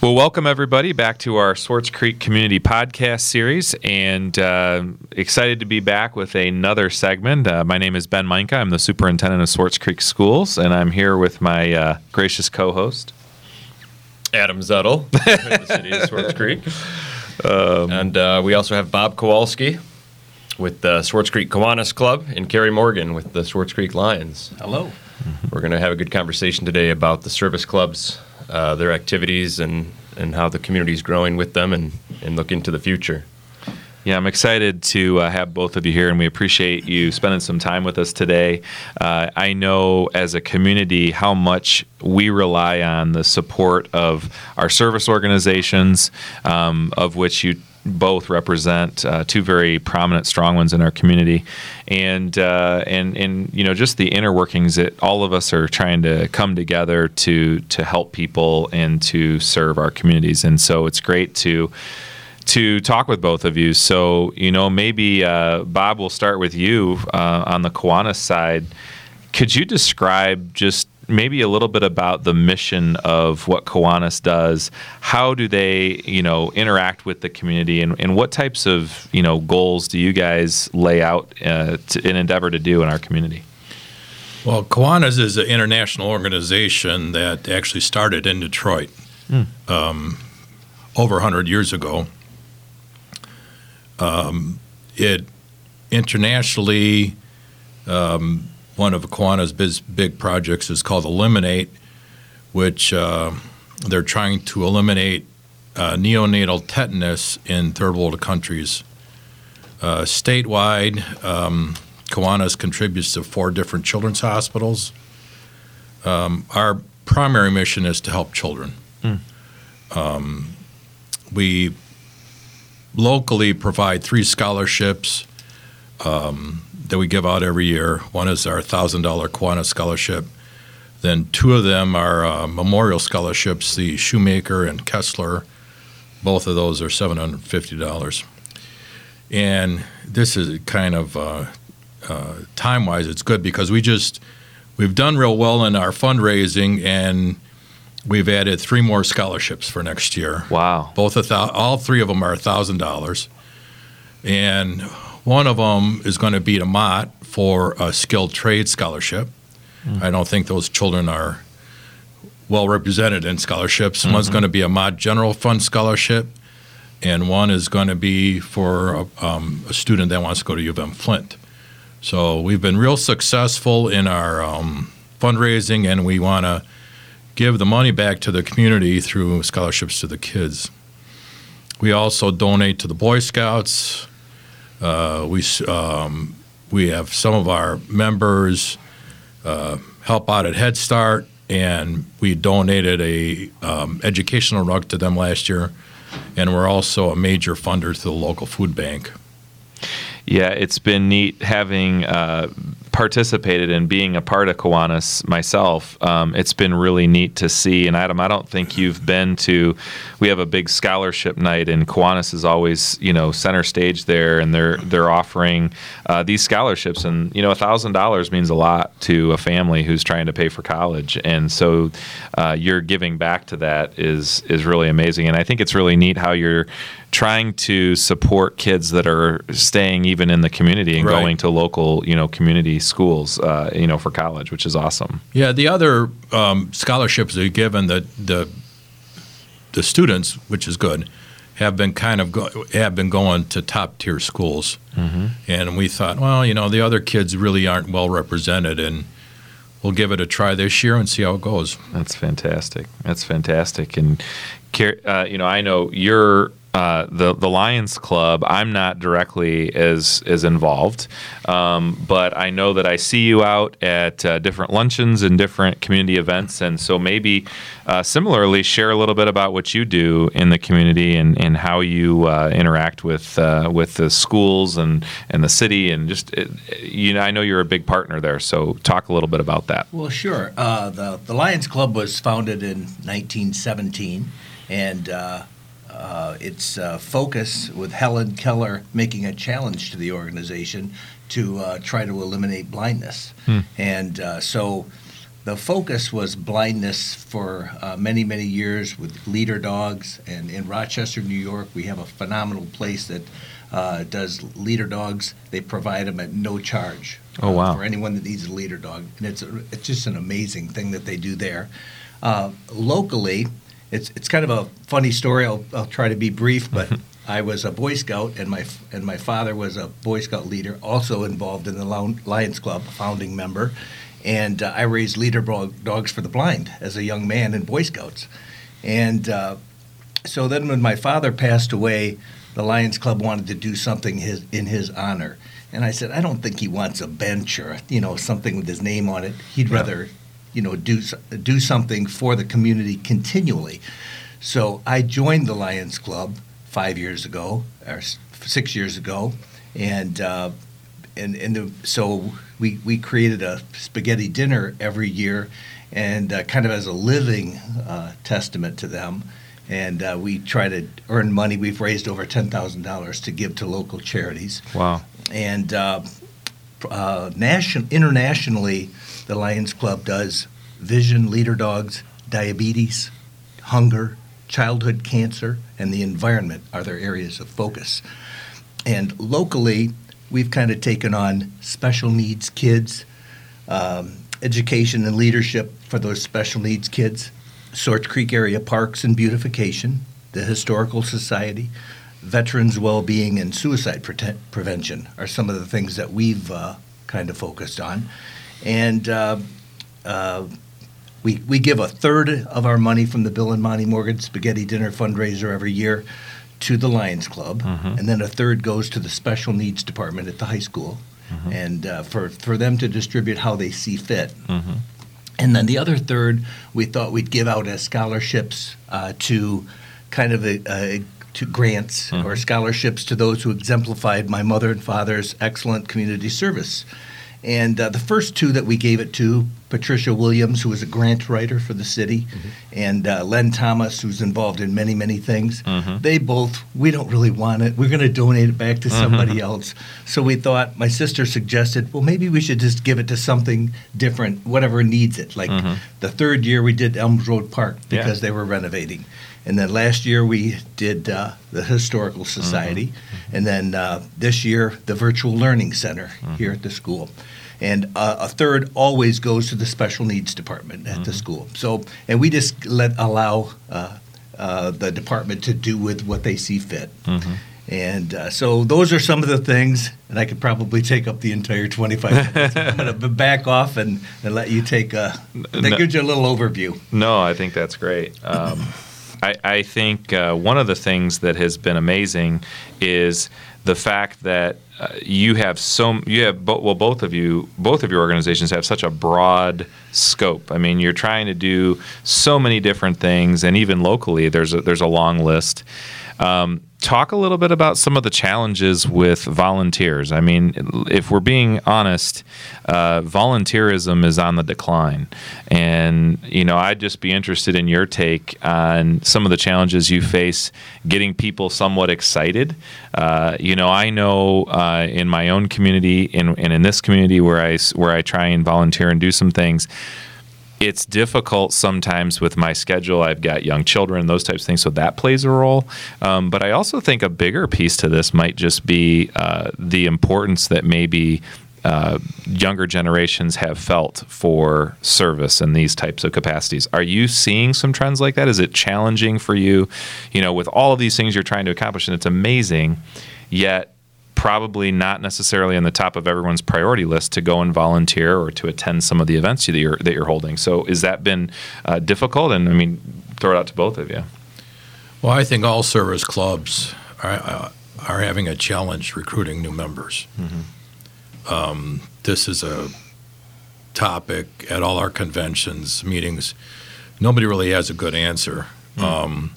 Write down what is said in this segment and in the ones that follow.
Well, welcome everybody back to our Swartz Creek Community Podcast series, and uh, excited to be back with another segment. Uh, my name is Ben Minka. I'm the superintendent of Swartz Creek Schools, and I'm here with my uh, gracious co-host Adam Zettel, the city of Swartz Creek, um, and uh, we also have Bob Kowalski with the Swartz Creek Kiwanis Club, and Carrie Morgan with the Swartz Creek Lions. Hello. We're going to have a good conversation today about the service clubs uh, their activities and, and how the community is growing with them and, and look into the future. Yeah, I'm excited to uh, have both of you here, and we appreciate you spending some time with us today. Uh, I know as a community how much we rely on the support of our service organizations, um, of which you both represent uh, two very prominent, strong ones in our community, and uh, and and you know just the inner workings that all of us are trying to come together to to help people and to serve our communities, and so it's great to to talk with both of you. So you know maybe uh, Bob, we'll start with you uh, on the Kiwanis side. Could you describe just maybe a little bit about the mission of what Kiwanis does. How do they, you know, interact with the community, and, and what types of, you know, goals do you guys lay out uh, to, in endeavor to do in our community? Well, Kiwanis is an international organization that actually started in Detroit mm. um, over 100 years ago. Um, it internationally um, one of Kiwanis' big projects is called Eliminate, which uh, they're trying to eliminate uh, neonatal tetanus in third world countries. Uh, statewide, um, Kiwanis contributes to four different children's hospitals. Um, our primary mission is to help children. Mm. Um, we locally provide three scholarships. Um, that we give out every year. One is our $1,000 Kiwanis Scholarship. Then two of them are uh, memorial scholarships, the Shoemaker and Kessler. Both of those are $750. And this is kind of uh, uh, time wise, it's good because we just, we've done real well in our fundraising and we've added three more scholarships for next year. Wow. Both, th- all three of them are $1,000. And one of them is going to be a Mott for a skilled trade scholarship. Mm-hmm. I don't think those children are well represented in scholarships. Mm-hmm. One's going to be a Mott General Fund scholarship, and one is going to be for a, um, a, student that wants to go to U of M Flint. So we've been real successful in our um, fundraising, and we want to give the money back to the community through scholarships to the kids. We also donate to the Boy Scouts. Uh, we um, we have some of our members uh, help out at Head Start, and we donated a um, educational rug to them last year, and we're also a major funder to the local food bank. Yeah, it's been neat having uh, participated in being a part of Kiwanis myself, um, it's been really neat to see. And Adam, I don't think you've been to. We have a big scholarship night, and Kiwanis is always you know center stage there, and they're they're offering uh, these scholarships, and you know a thousand dollars means a lot to a family who's trying to pay for college, and so uh, your giving back to that is is really amazing. And I think it's really neat how you're trying to support kids that are staying even in the community and right. going to local, you know, community schools, uh, you know, for college, which is awesome. Yeah, the other um, scholarships that are given the the the students, which is good, have been kind of go, have been going to top tier schools, mm-hmm. and we thought, well, you know, the other kids really aren't well represented, and we'll give it a try this year and see how it goes. That's fantastic. That's fantastic, and. Uh, you know, I know you're uh, the the Lions Club, I'm not directly as as involved, um, but I know that I see you out at uh, different luncheons and different community events, and so maybe uh, similarly share a little bit about what you do in the community and, and how you uh, interact with uh, with the schools and, and the city and just you know I know you're a big partner there, so talk a little bit about that. Well, sure. the the Lions Club was founded in 1917, and uh, its uh, focus with Helen Keller making a challenge to the organization to uh, try to eliminate blindness. Hmm. And uh, so the focus was blindness for uh, many, many years with leader dogs. And in Rochester, New York, we have a phenomenal place that uh, does leader dogs. They provide them at no charge. Oh, wow. for anyone that needs a leader dog, and it's a, it's just an amazing thing that they do there. Uh, locally, it's it's kind of a funny story. I'll, I'll try to be brief, but I was a Boy Scout, and my and my father was a Boy Scout leader, also involved in the Lions Club, a founding member, and uh, I raised leader dogs for the blind as a young man in Boy Scouts, and uh, so then when my father passed away, the Lions Club wanted to do something his, in his honor. And I said, I don't think he wants a bench or you know something with his name on it. He'd yeah. rather, you know, do do something for the community continually. So I joined the Lions Club five years ago or six years ago, and uh, and and the, so we we created a spaghetti dinner every year, and uh, kind of as a living uh, testament to them. And uh, we try to earn money. We've raised over ten thousand dollars to give to local charities. Wow! and uh, uh, nation, internationally, the Lions Club does vision, leader dogs, diabetes, hunger, childhood cancer, and the environment are their areas of focus. And locally, we've kind of taken on special needs kids, um, education and leadership for those special needs kids, Swartz Creek Area Parks and Beautification, the Historical Society, veterans' well-being and suicide pre- prevention are some of the things that we've uh, kind of focused on, and uh, uh, we we give a third of our money from the Bill and Monty Morgan Spaghetti Dinner fundraiser every year to the Lions Club, mm-hmm. and then a third goes to the special needs department at the high school, mm-hmm. and uh, for for them to distribute how they see fit. Mm-hmm. And then the other third, we thought we'd give out as scholarships uh, to kind of a, a to grants mm-hmm. or scholarships to those who exemplified my mother and father's excellent community service. And uh, the first two that we gave it to, Patricia Williams, who was a grant writer for the city, mm-hmm. and uh, Len Thomas, who's involved in many, many things, mm-hmm. they both, we don't really want it. We're going to donate it back to mm-hmm. somebody else. So we thought, my sister suggested, well, maybe we should just give it to something different, whatever needs it. Like mm-hmm. the third year we did Elms Road Park because yeah. they were renovating. And then last year we did uh, the Historical Society, mm-hmm. and then uh, this year the Virtual Learning Center mm-hmm. here at the school. And uh, a third always goes to the special needs department at mm-hmm. the school. So, and we just let allow uh, uh, the department to do with what they see fit. Mm-hmm. And uh, so those are some of the things, and I could probably take up the entire 25 minutes. I'm going to back off and, and let you take a, that no, gives you a little overview. No, I think that's great. Um, I, I think uh, one of the things that has been amazing is the fact that uh, you have so you have bo- well both of you both of your organizations have such a broad scope. I mean, you're trying to do so many different things, and even locally, there's a, there's a long list. Um, talk a little bit about some of the challenges with volunteers. I mean, if we're being honest, uh, volunteerism is on the decline. And, you know, I'd just be interested in your take on some of the challenges you face getting people somewhat excited. Uh, you know, I know uh, in my own community in, and in this community where I, where I try and volunteer and do some things, it's difficult sometimes with my schedule. I've got young children, those types of things, so that plays a role. Um, but I also think a bigger piece to this might just be uh, the importance that maybe uh, younger generations have felt for service in these types of capacities. Are you seeing some trends like that? Is it challenging for you? You know, with all of these things you're trying to accomplish, and it's amazing, yet probably not necessarily on the top of everyone's priority list to go and volunteer or to attend some of the events that you're that you're holding. So, has that been uh, difficult? And I mean, throw it out to both of you. Well, I think all service clubs are uh, are having a challenge recruiting new members. Mm-hmm. Um, this is a topic at all our conventions meetings. Nobody really has a good answer. Mm-hmm. Um,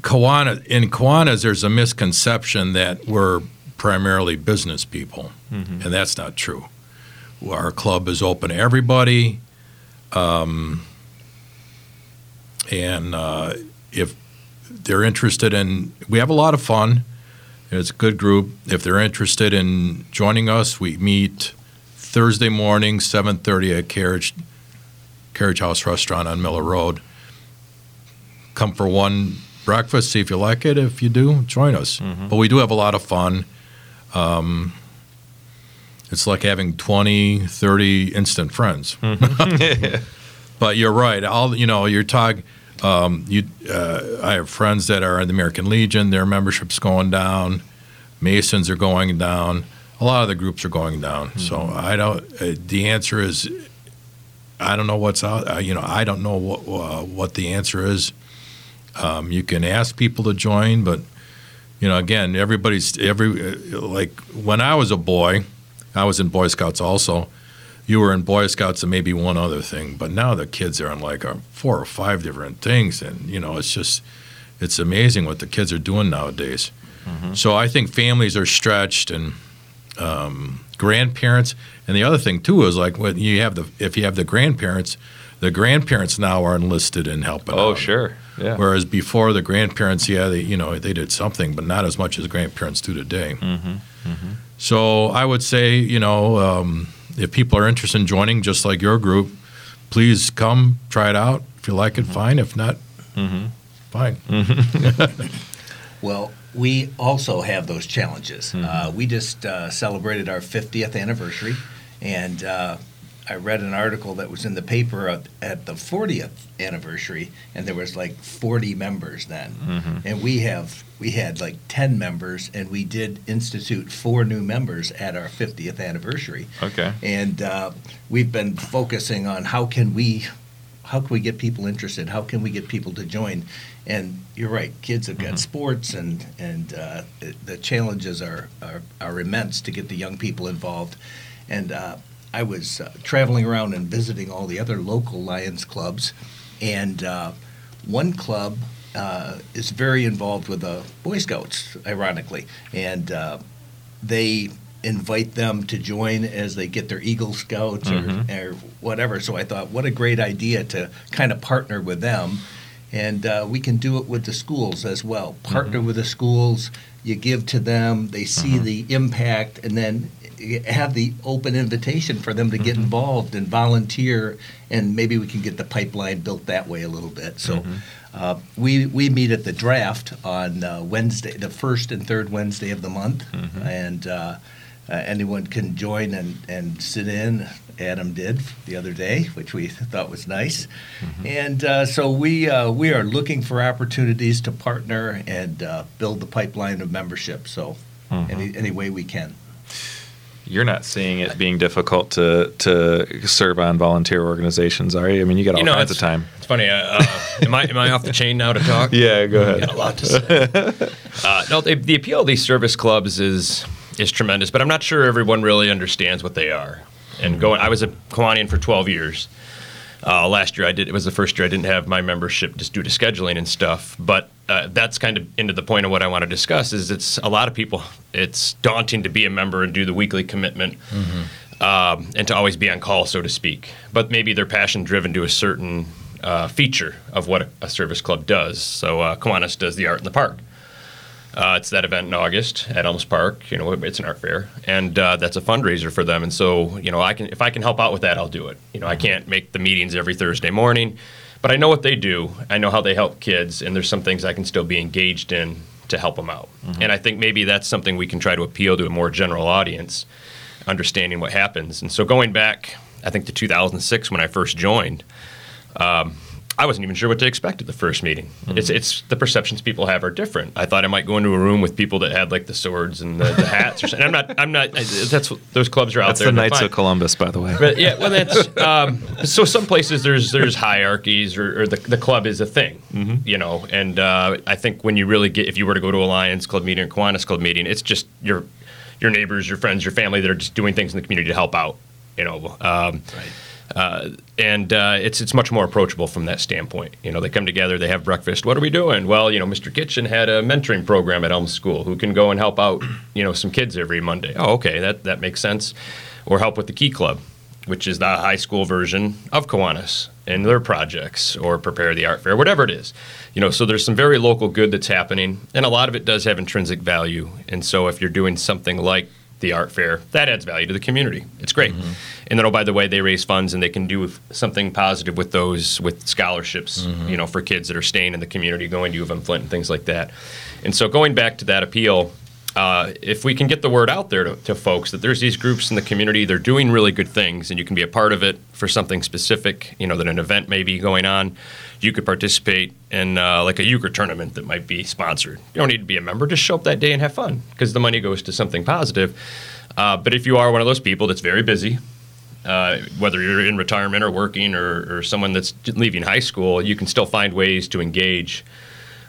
Kiwanis, in Kiwanis, there's a misconception that we're primarily business people, mm-hmm. and that's not true. Our club is open to everybody, um, and uh, if they're interested in, we have a lot of fun. It's a good group. If they're interested in joining us, we meet Thursday morning, 7:30 at Carriage Carriage House Restaurant on Miller Road. Come for one breakfast, see if you like it. If you do, join us. But we do have a lot of fun. Um, it's like having 20, 30 instant friends. but you're right. All you know, you're talking. Um, you, uh, I have friends that are in the American Legion. Their membership's going down. Masons are going down. A lot of the groups are going down. So I don't. Uh, the answer is, I don't know what's out. Uh, you know, I don't know what uh, what the answer is. Um, you can ask people to join, but you know, again, everybody's every uh, like when I was a boy, I was in Boy Scouts also. You were in Boy Scouts and maybe one other thing, but now the kids are on like four or five different things, and you know, it's just it's amazing what the kids are doing nowadays. So I think families are stretched and um, grandparents, and the other thing too is like when you have the if you have the grandparents, the grandparents now are enlisted in helping. Oh, out. sure. Yeah. Whereas before the grandparents, yeah, they you know they did something, but not as much as grandparents do today. So I would say, you know, um, if people are interested in joining, just like your group, please come try it out. If you like it, fine. If not, fine. Well, we also have those challenges. Uh, we just uh, celebrated our 50th anniversary, and uh, I read an article that was in the paper at, at the 40th anniversary, and there was like 40 members then, and we have we had like 10 members, and we did institute four new members at our 50th anniversary. Okay. and uh, we've been focusing on how can we how can we get people interested? How can we get people to join? And you're right kids have got sports and and uh, the- the challenges are, are are immense to get the young people involved. And uh, I was uh, traveling around and visiting all the other local Lions clubs and uh, one club uh, is very involved with the Boy Scouts ironically and uh, they invite them to join as they get their Eagle Scouts or, or whatever. So I thought, what a great idea to kind of partner with them. And uh, we can do it with the schools as well. Partner with the schools, you give to them, they see the impact, and then have the open invitation for them to get involved and volunteer, and maybe we can get the pipeline built that way a little bit. So uh, we, we meet at the draft on uh, Wednesday, the first and third Wednesday of the month, and uh, uh, anyone can join and, and sit in. Adam did the other day, which we thought was nice. And uh, so we, uh, we are looking for opportunities to partner and uh, build the pipeline of membership. So any, any way we can. You're not seeing it being difficult to to serve on volunteer organizations, are you? I mean, you got all You know, kinds of time. It's funny. Uh, uh, am I am I off the chain now to talk? Yeah, go ahead. got a lot to say. uh, no, the, the appeal of these service clubs is is tremendous, but I'm not sure everyone really understands what they are. And going, I was a Kiwanian for 12 years. Uh, last year, I did. It was the first year I didn't have my membership just due to scheduling and stuff. But uh, that's kind of into the point of what I want to discuss. Is it's a lot of people. It's daunting to be a member and do the weekly commitment, um, and to always be on call, so to speak. But maybe they're passion driven to a certain uh, feature of what a, a service club does. So uh, Kiwanis does the art in the park. Uh, it's that event in August at Elms Park. You know, it's an art fair, and uh, that's a fundraiser for them. And so, you know, I can if I can help out with that, I'll do it. You know, I can't make the meetings every Thursday morning, but I know what they do. I know how they help kids, and there's some things I can still be engaged in to help them out. And I think maybe that's something we can try to appeal to a more general audience, understanding what happens. And so, going back, I think to 2006 when I first joined. Um, I wasn't even sure what to expect at the first meeting. It's it's the perceptions people have are different. I thought I might go into a room with people that had like the swords and the, the hats or something. I'm not. I'm not. I- That's what those clubs are out That's there. the Knights of Columbus, by the way. But yeah, well, that's um, so. Some places there's there's hierarchies, or, or the the club is a thing, you know. And uh, I think when you really get, if you were to go to a Lions Club meeting or Kiwanis Club meeting, it's just your your neighbors, your friends, your family that are just doing things in the community to help out, you know. Um, uh, and uh, it's it's much more approachable from that standpoint. You know, they come together, they have breakfast. What are we doing? Well, you know, Mr. Kitchen had a mentoring program at Elm School. Who can go and help out? You know, some kids every Monday. Oh, okay, that that makes sense. Or help with the Key Club, which is the high school version of Kiwanis and their projects, or prepare the art fair, whatever it is. You know, so there's some very local good that's happening, and a lot of it does have intrinsic value. And so if you're doing something like the art fair. That adds value to the community. It's great. Mm-hmm. And then, oh, by the way, they raise funds and they can do something positive with those, with scholarships, mm-hmm. you know, for kids that are staying in the community, going to U of M Flint and things like that. And so, going back to that appeal, uh, if we can get the word out there to, to, folks that there's these groups in the community, they're doing really good things, and you can be a part of it for something specific, you know, that an event may be going on, you could participate in uh, like a euchre tournament that might be sponsored. You don't need to be a member; just show up that day and have fun because the money goes to something positive. Uh, but if you are one of those people that's very busy, uh, whether you're in retirement or working or, or, someone that's leaving high school, you can still find ways to engage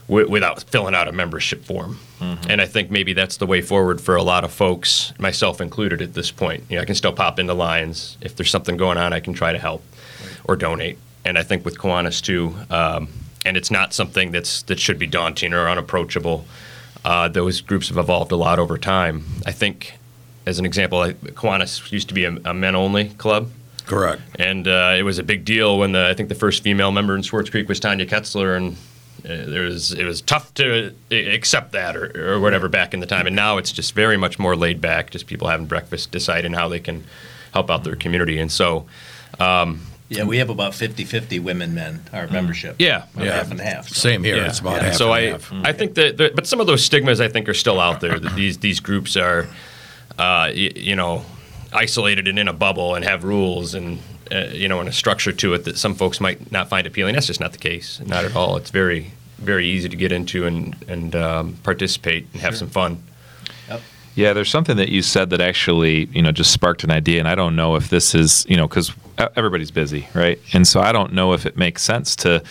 w- without filling out a membership form. Mm-hmm. And I think maybe that's the way forward for a lot of folks, myself included at this point. You know, I can still pop into Lions. If there's something going on, I can try to help right. or donate. And I think with Kiwanis too, um, and it's not something that's that should be daunting or unapproachable. Uh, those groups have evolved a lot over time. I think, as an example, Kiwanis used to be a, a men-only club. Correct. And uh, it was a big deal when the, I think the first female member in Swartz Creek was Tanya Ketzler, and there was it was tough to accept that or, or whatever back in the time, and now it's just very much more laid back. Just people having breakfast, deciding how they can help out their community, and so. Um, yeah, we have about 50-50 women men our mm. membership. Yeah, yeah, half and half. So. Same here. Yeah. It's about yeah. half. So I, half. I think that, there, but some of those stigmas I think are still out there. That these these groups are, uh, you, you know, isolated and in a bubble and have rules and uh, you know, and a structure to it that some folks might not find appealing. That's just not the case. Not at all. It's very, very easy to get into and and um, participate and have sure. some fun. Yeah, there's something that you said that actually, you know, just sparked an idea, and I don't know if this is, you know, because everybody's busy, right? And so I don't know if it makes sense to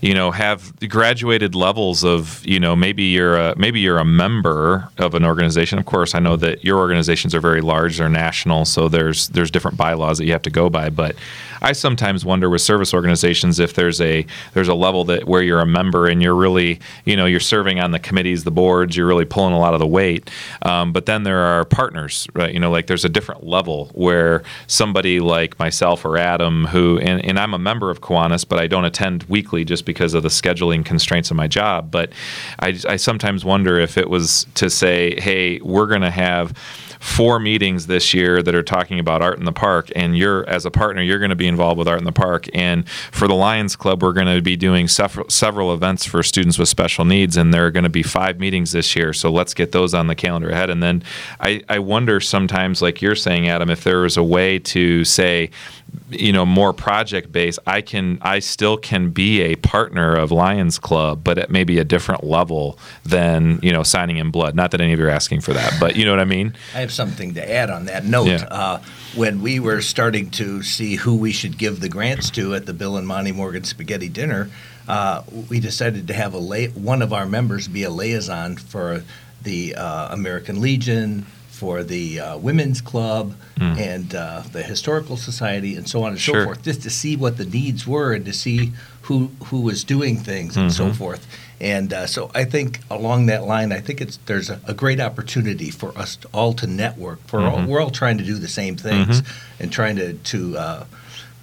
you know have graduated levels of you know maybe you're a maybe you're a member of an organization. Of course i know that your organizations are very large they're national so there's there's different bylaws that you have to go by but i sometimes wonder with service organizations if there's a there's a level that where you're a member and you're really you know you're serving on the committees the boards you're really pulling a lot of the weight um, but then there are partners right you know like there's a different level where somebody like myself or adam who and, and i'm a member of Kiwanis but i don't attend weekly just because of the scheduling constraints of my job. But I, I sometimes wonder if it was to say, hey, we're going to have four meetings this year that are talking about art in the park and you're as a partner you're going to be involved with art in the park. And for the lions club we're going to be doing several, several events for students with special needs and there are going to be five meetings this year. So let's get those on the calendar ahead. And then I, I wonder sometimes like you're saying adam if there was a way to say you know more project based i can i still can be a partner of lions club but at maybe a different level than you know signing in blood. Not that any of you are asking for that but you know what i mean? I something to add on that note yeah. uh, when we were starting to see who we should give the grants to at the bill and monty morgan spaghetti dinner uh, we decided to have a la- one of our members be a liaison for the uh, american legion for the uh, women's club mm. and uh, the historical society and so on and sure. so forth, just to see what the needs were and to see who who was doing things mm-hmm. and so mm-hmm. forth. And uh, so I think along that line, I think it's there's a, a great opportunity for us to, all to network. For mm-hmm. all, we're all trying to do the same things mm-hmm. and trying to to uh,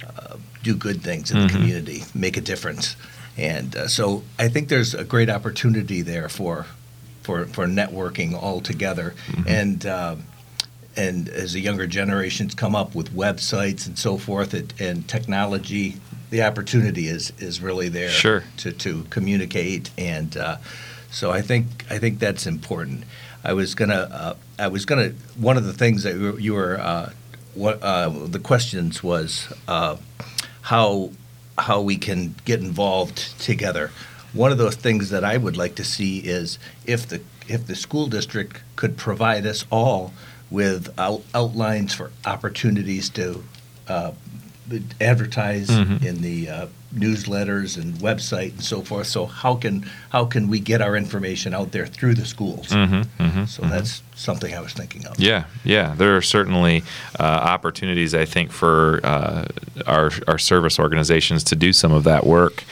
uh, do good things in the mm-hmm. community, make a difference. And uh, so I think there's a great opportunity there for for, for networking all together. Mm-hmm. And uh, and as the younger generations come up with websites and so forth it, and technology, the opportunity is is really there sure. to, to communicate. And uh, so I think I think that's important. I was gonna uh, I was gonna one of the things that you were uh, what uh, the questions was uh, how how we can get involved together one of those things that I would like to see is if the if the school district could provide us all with out, outlines for opportunities to uh, advertise mm-hmm. in the uh, newsletters and website and so forth. So how can how can we get our information out there through the schools? Mm-hmm, mm-hmm, so that's something I was thinking of. Yeah, yeah. There are certainly uh, opportunities I think for uh, our our service organizations to do some of that work,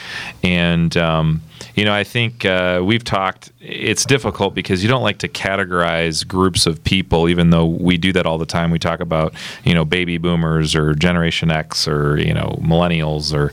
and. Um, you know, I think uh, we've talked. It's difficult because you don't like to categorize groups of people, even though we do that all the time. We talk about, you know, baby boomers or Generation X or you know millennials or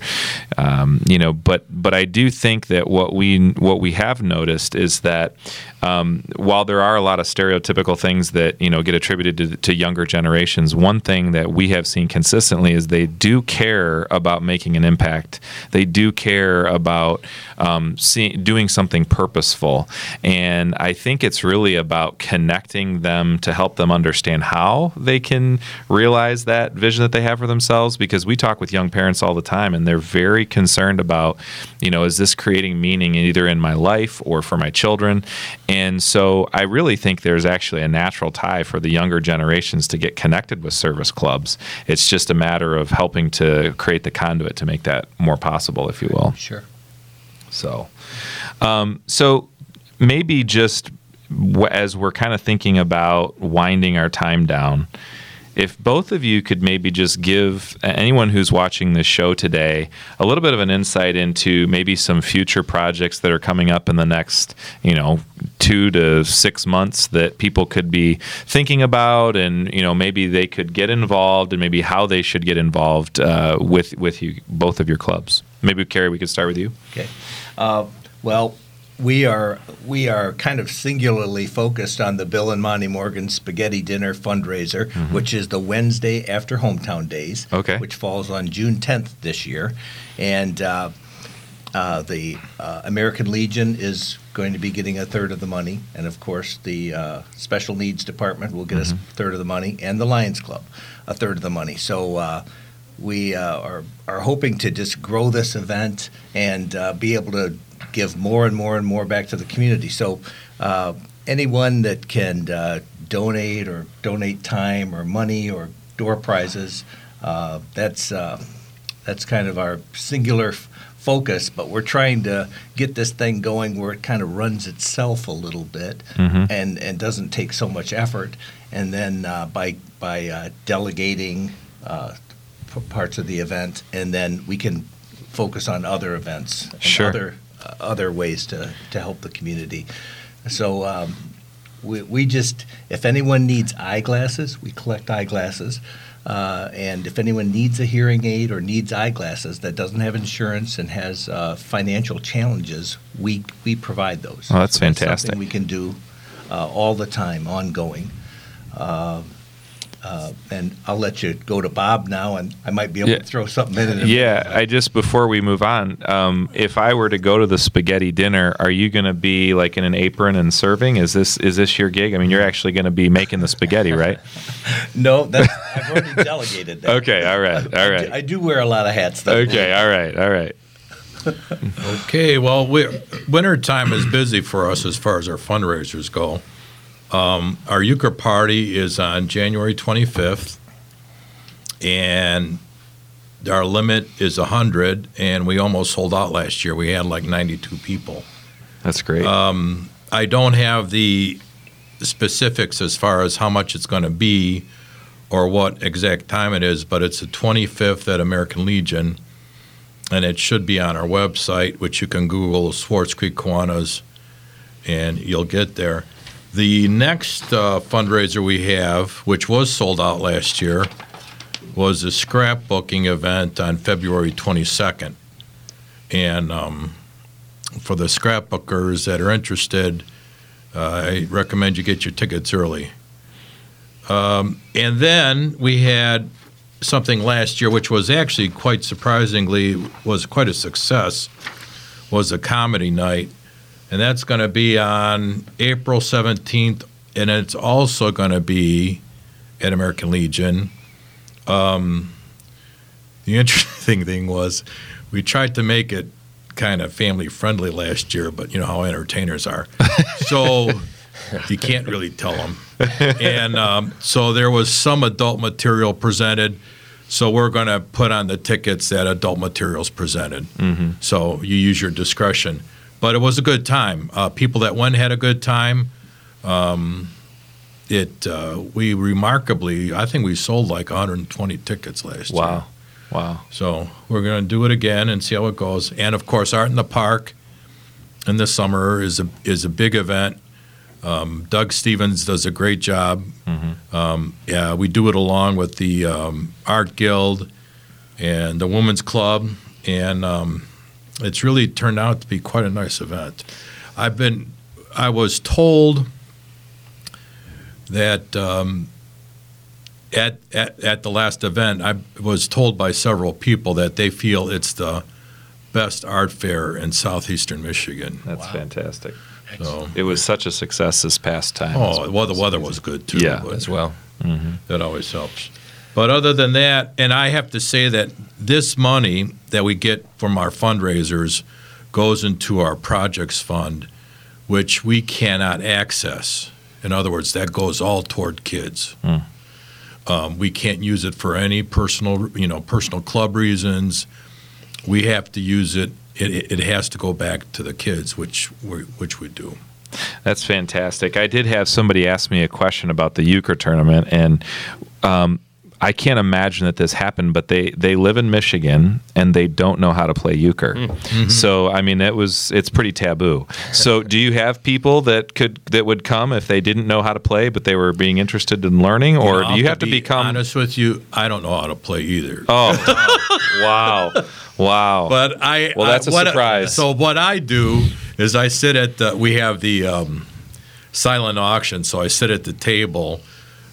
Um, you know, but but I do think that what we what we have noticed is that um, while there are a lot of stereotypical things that you know get attributed to, to younger generations, one thing that we have seen consistently is they do care about making an impact. They do care about um, see, doing something purposeful, and I think it's really about connecting them to help them understand how they can realize that vision that they have for themselves. Because we talk with young parents all the time, and they're very concerned about, you know, is this creating meaning either in my life or for my children? And so I really think there's actually a natural tie for the younger generations to get connected with service clubs. It's just a matter of helping to create the conduit to make that more possible, if you will. Sure. So, um, so maybe just as we're kind of thinking about winding our time down, if both of you could maybe just give anyone who's watching this show today a little bit of an insight into maybe some future projects that are coming up in the next, you know, two to six months that people could be thinking about, and you know, maybe they could get involved, and maybe how they should get involved uh, with with you both of your clubs. Maybe Carrie, we could start with you. Okay. Uh, well, we are we are kind of singularly focused on the Bill and Monty Morgan Spaghetti Dinner fundraiser, which is the Wednesday after Hometown Days, Okay. which falls on June 10th this year, and uh, uh, the uh, American Legion is going to be getting a third of the money, and of course the uh, Special Needs Department will get us a third of the money, and the Lions Club a third of the money. So. Uh, we uh, are are hoping to just grow this event and uh, be able to give more and more and more back to the community. So uh, anyone that can uh, donate or donate time or money or door prizes, uh, that's uh, that's kind of our singular f- focus. But we're trying to get this thing going where it kind of runs itself a little bit Mhm. and and doesn't take so much effort. And then uh, by by uh, delegating uh, p- parts of the event, and then we can focus on other events and Sure. other other ways to to help the community. So. Um, we, we just, if anyone needs eyeglasses, we collect eyeglasses. Uh, and if anyone needs a hearing aid or needs eyeglasses that doesn't have insurance and has uh, financial challenges, we, we provide those. Oh, that's So fantastic. something we can do uh, all the time, ongoing. Uh, uh, and I'll let you go to Bob now, and I might be able Yeah. to throw something in. it. Yeah, I just before we move on, um, if I were to go to the spaghetti dinner, are you going to be like in an apron and serving? Is this is this your gig? I mean, you're actually going to be making the spaghetti, right? No, that's, I've already delegated that. Okay, all right, all right. I do- I do wear a lot of hats, though. Okay, all right, all right. Okay, well, we, winter time is busy for us as far as our fundraisers go. Um, our euchre party is on January 25th, and our limit is 100, and we almost sold out last year. We had like 92 people. That's great. Um, I don't have the specifics as far as how much it's going to be or what exact time it is, but it's the 25th at American Legion, and it should be on our website, which you can Google Swartz Creek Kiwanis, and you'll get there. The next uh, fundraiser we have, which was sold out last year, was a scrapbooking event on February 22nd. And um, for the scrapbookers that are interested, uh, I recommend you get your tickets early. Um, and then we had something last year, which was actually quite surprisingly was quite a success, was a comedy night, and that's going to be on April seventeenth, and it's also going to be at American Legion. Um, the interesting thing was, we tried to make it kind of family friendly last year, but you know how entertainers are. So you can't really tell them. And um, so there was some adult material presented. So we're going to put on the tickets that adult materials presented. So you use your discretion. But it was a good time. Uh, people that went had a good time. Um, it uh, we remarkably, I think we sold like 120 tickets last year. wow, wow. So we're going to do it again and see how it goes. And of course, Art in the Park in the summer is a is a big event. Um, Doug Stevens does a great job. Um, yeah, we do it along with the um, Art Guild and the Women's Club, and um, it's really turned out to be quite a nice event. I've been, I was told that um, at, at at the last event, I was told by several people that they feel it's the best art fair in southeastern Michigan. That's fantastic. So, It was such a success this past time. oh, well, the weather was good too. Yeah, but- as well. that always helps. But other than that, and I have to say that this money that we get from our fundraisers goes into our projects fund, which we cannot access. In other words, that goes all toward kids. Um, we can't use it for any personal, you know, personal club reasons. We have to use it. It, it has to go back to the kids, which we, which we do. That's fantastic. I did have somebody ask me a question about the euchre tournament, and um, I can't imagine that this happened. But they they live in Michigan and they don't know how to play euchre. So I mean, it was it's pretty taboo. So do you have people that could that would come if they didn't know how to play, but they were being interested in learning, or know, do you to have to be become? honest with you? I don't know how to play either. Oh, wow, wow. But I Well, that's a a surprise. So what I do is I sit at the we have the um, silent auction, so I sit at the table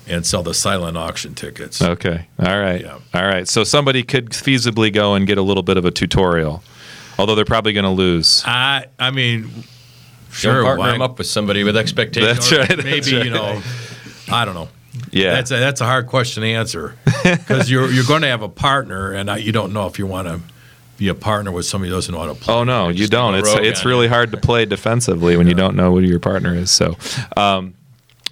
and sell the silent auction tickets. Okay. All right. Yeah. All right. So somebody could feasibly go and get a little bit of a tutorial, although they're probably going to lose. I I mean, Sure, sure, partner why- them up with somebody with expectations. That's right. maybe that's you know, I don't know. Yeah. That's a, that's a hard question to answer because you're you're going to have a partner, and I, you don't know if you want to be a partner with somebody who doesn't know how to play. Oh no, you don't. It's it's really it. hard to play defensively when you don't know who your partner is. So, um,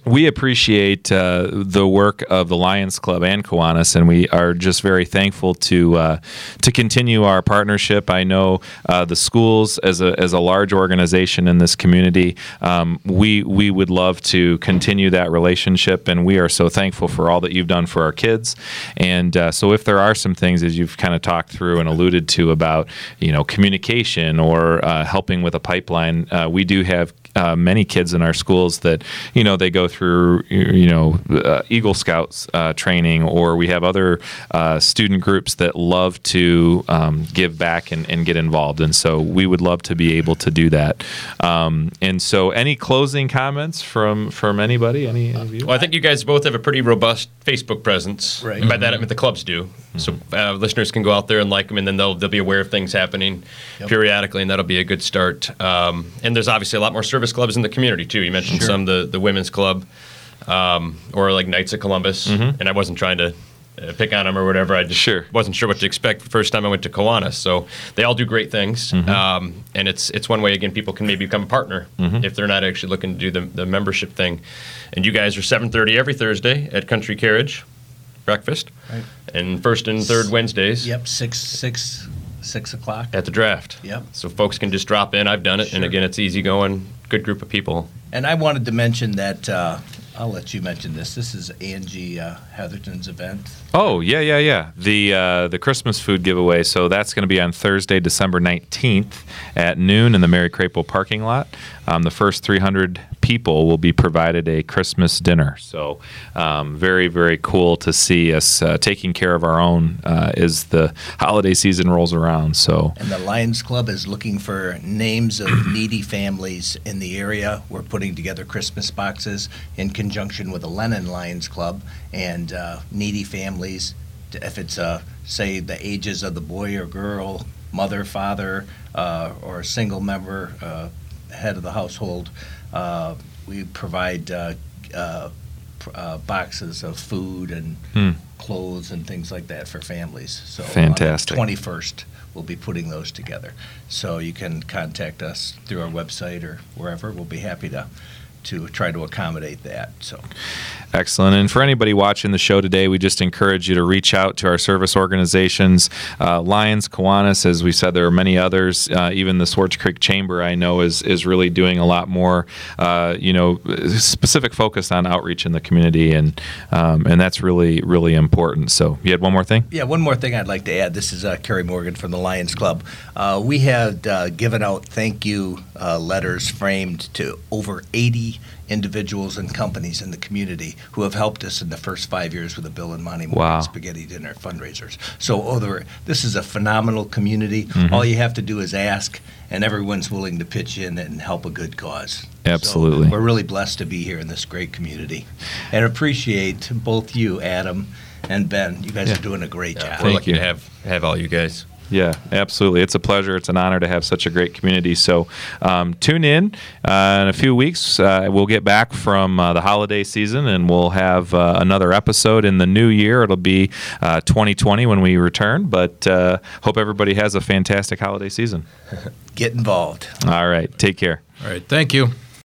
we appreciate uh, the work of the Lions Club and Kiwanis, and we are just very thankful to uh, to continue our partnership. I know uh, the schools, as a as a large organization in this community, um, we we would love to continue that relationship, and we are so thankful for all that you've done for our kids. And uh, so, if there are some things as you've kind of talked through and alluded to about you know communication or uh, helping with a pipeline, uh, we do have uh, many kids in our schools that you know they go through you know uh, Eagle Scouts uh, training, or we have other uh, student groups that love to um, give back and, and get involved, and so we would love to be able to do that. Um, and so, any closing comments from from anybody? Any of you? Well, I think you guys both have a pretty robust Facebook presence. Right. And by that, I mean the clubs do. So uh, listeners can go out there and like them, and then they'll they'll be aware of things happening periodically, and that'll be a good start. Um, and there's obviously a lot more service clubs in the community too. You mentioned some the the women's club, um, or like Knights of Columbus, and I wasn't trying to. Uh, pick on them or whatever. I just Sure. wasn't sure what to expect the first time I went to Kiwanis. So they all do great things, um, and it's it's one way again people can maybe become a partner if they're not actually looking to do the, the membership thing. And you guys are 7:30 every Thursday at Country Carriage breakfast, Right. and first and third Wednesdays Yep, six, six, six o'clock. at the draft. Yep. So folks can just drop in. I've done it, and again, it's easy going. Good group of people. And I wanted to mention that, uh, I'll let you mention this. This is Angie uh, Heatherton's event. Oh yeah, yeah, yeah. The uh, the Christmas food giveaway. So that's going to be on Thursday, December nineteenth at noon in the Mary Crapo parking lot. Um, the first 300 people will be provided a Christmas dinner. So um, very, very cool to see us uh, taking care of our own uh, as the holiday season rolls around. So And the Lions Club is looking for names of needy families in the area. We're putting together Christmas boxes in conjunction with the Lennon Lions Club and uh, needy families. If it's, uh, say, the ages of the boy or girl, mother, father, uh, or a single member, uh, head of the household, uh, we provide uh, uh, pr- uh, boxes of food and Hmm. clothes and things like that for families. So on the Fantastic. 21st, we'll be putting those together. So you can contact us through our website or wherever. We'll be happy to to try to accommodate that. So Excellent. And for anybody watching the show today, we just encourage you to reach out to our service organizations, uh, Lions, Kiwanis. As we said, there are many others. Uh, even the Swartz Creek Chamber, I know, is is really doing a lot more. Uh, you know, specific focus on outreach in the community, and um, and that's really really important. So, you had one more thing. Yeah, one more thing I'd like to add. This is uh, Kerry Morgan from the Lions Club. Uh, we had uh, given out thank you uh, letters framed to over 80 individuals and companies in the community who have helped us in the first five years with the Bill and Monty Wow. Spaghetti Dinner fundraisers. So, oh, this is a phenomenal community. All you have to do is ask, and everyone's willing to pitch in and help a good cause. So Absolutely. we're really blessed to be here in this great community, and appreciate both you, Adam and Ben. You guys Yeah. are doing a great Yeah, job. we're Thank lucky you. to have have all you guys. Yeah, absolutely. It's a pleasure. It's an honor to have such a great community. So um, tune in uh, in a few weeks. Uh, we'll get back from uh, the holiday season and we'll have uh, another episode in the new year. It'll be uh, 2020 when we return, but uh, hope everybody has a fantastic holiday season. Get involved. All right. Take care. All right. Thank you.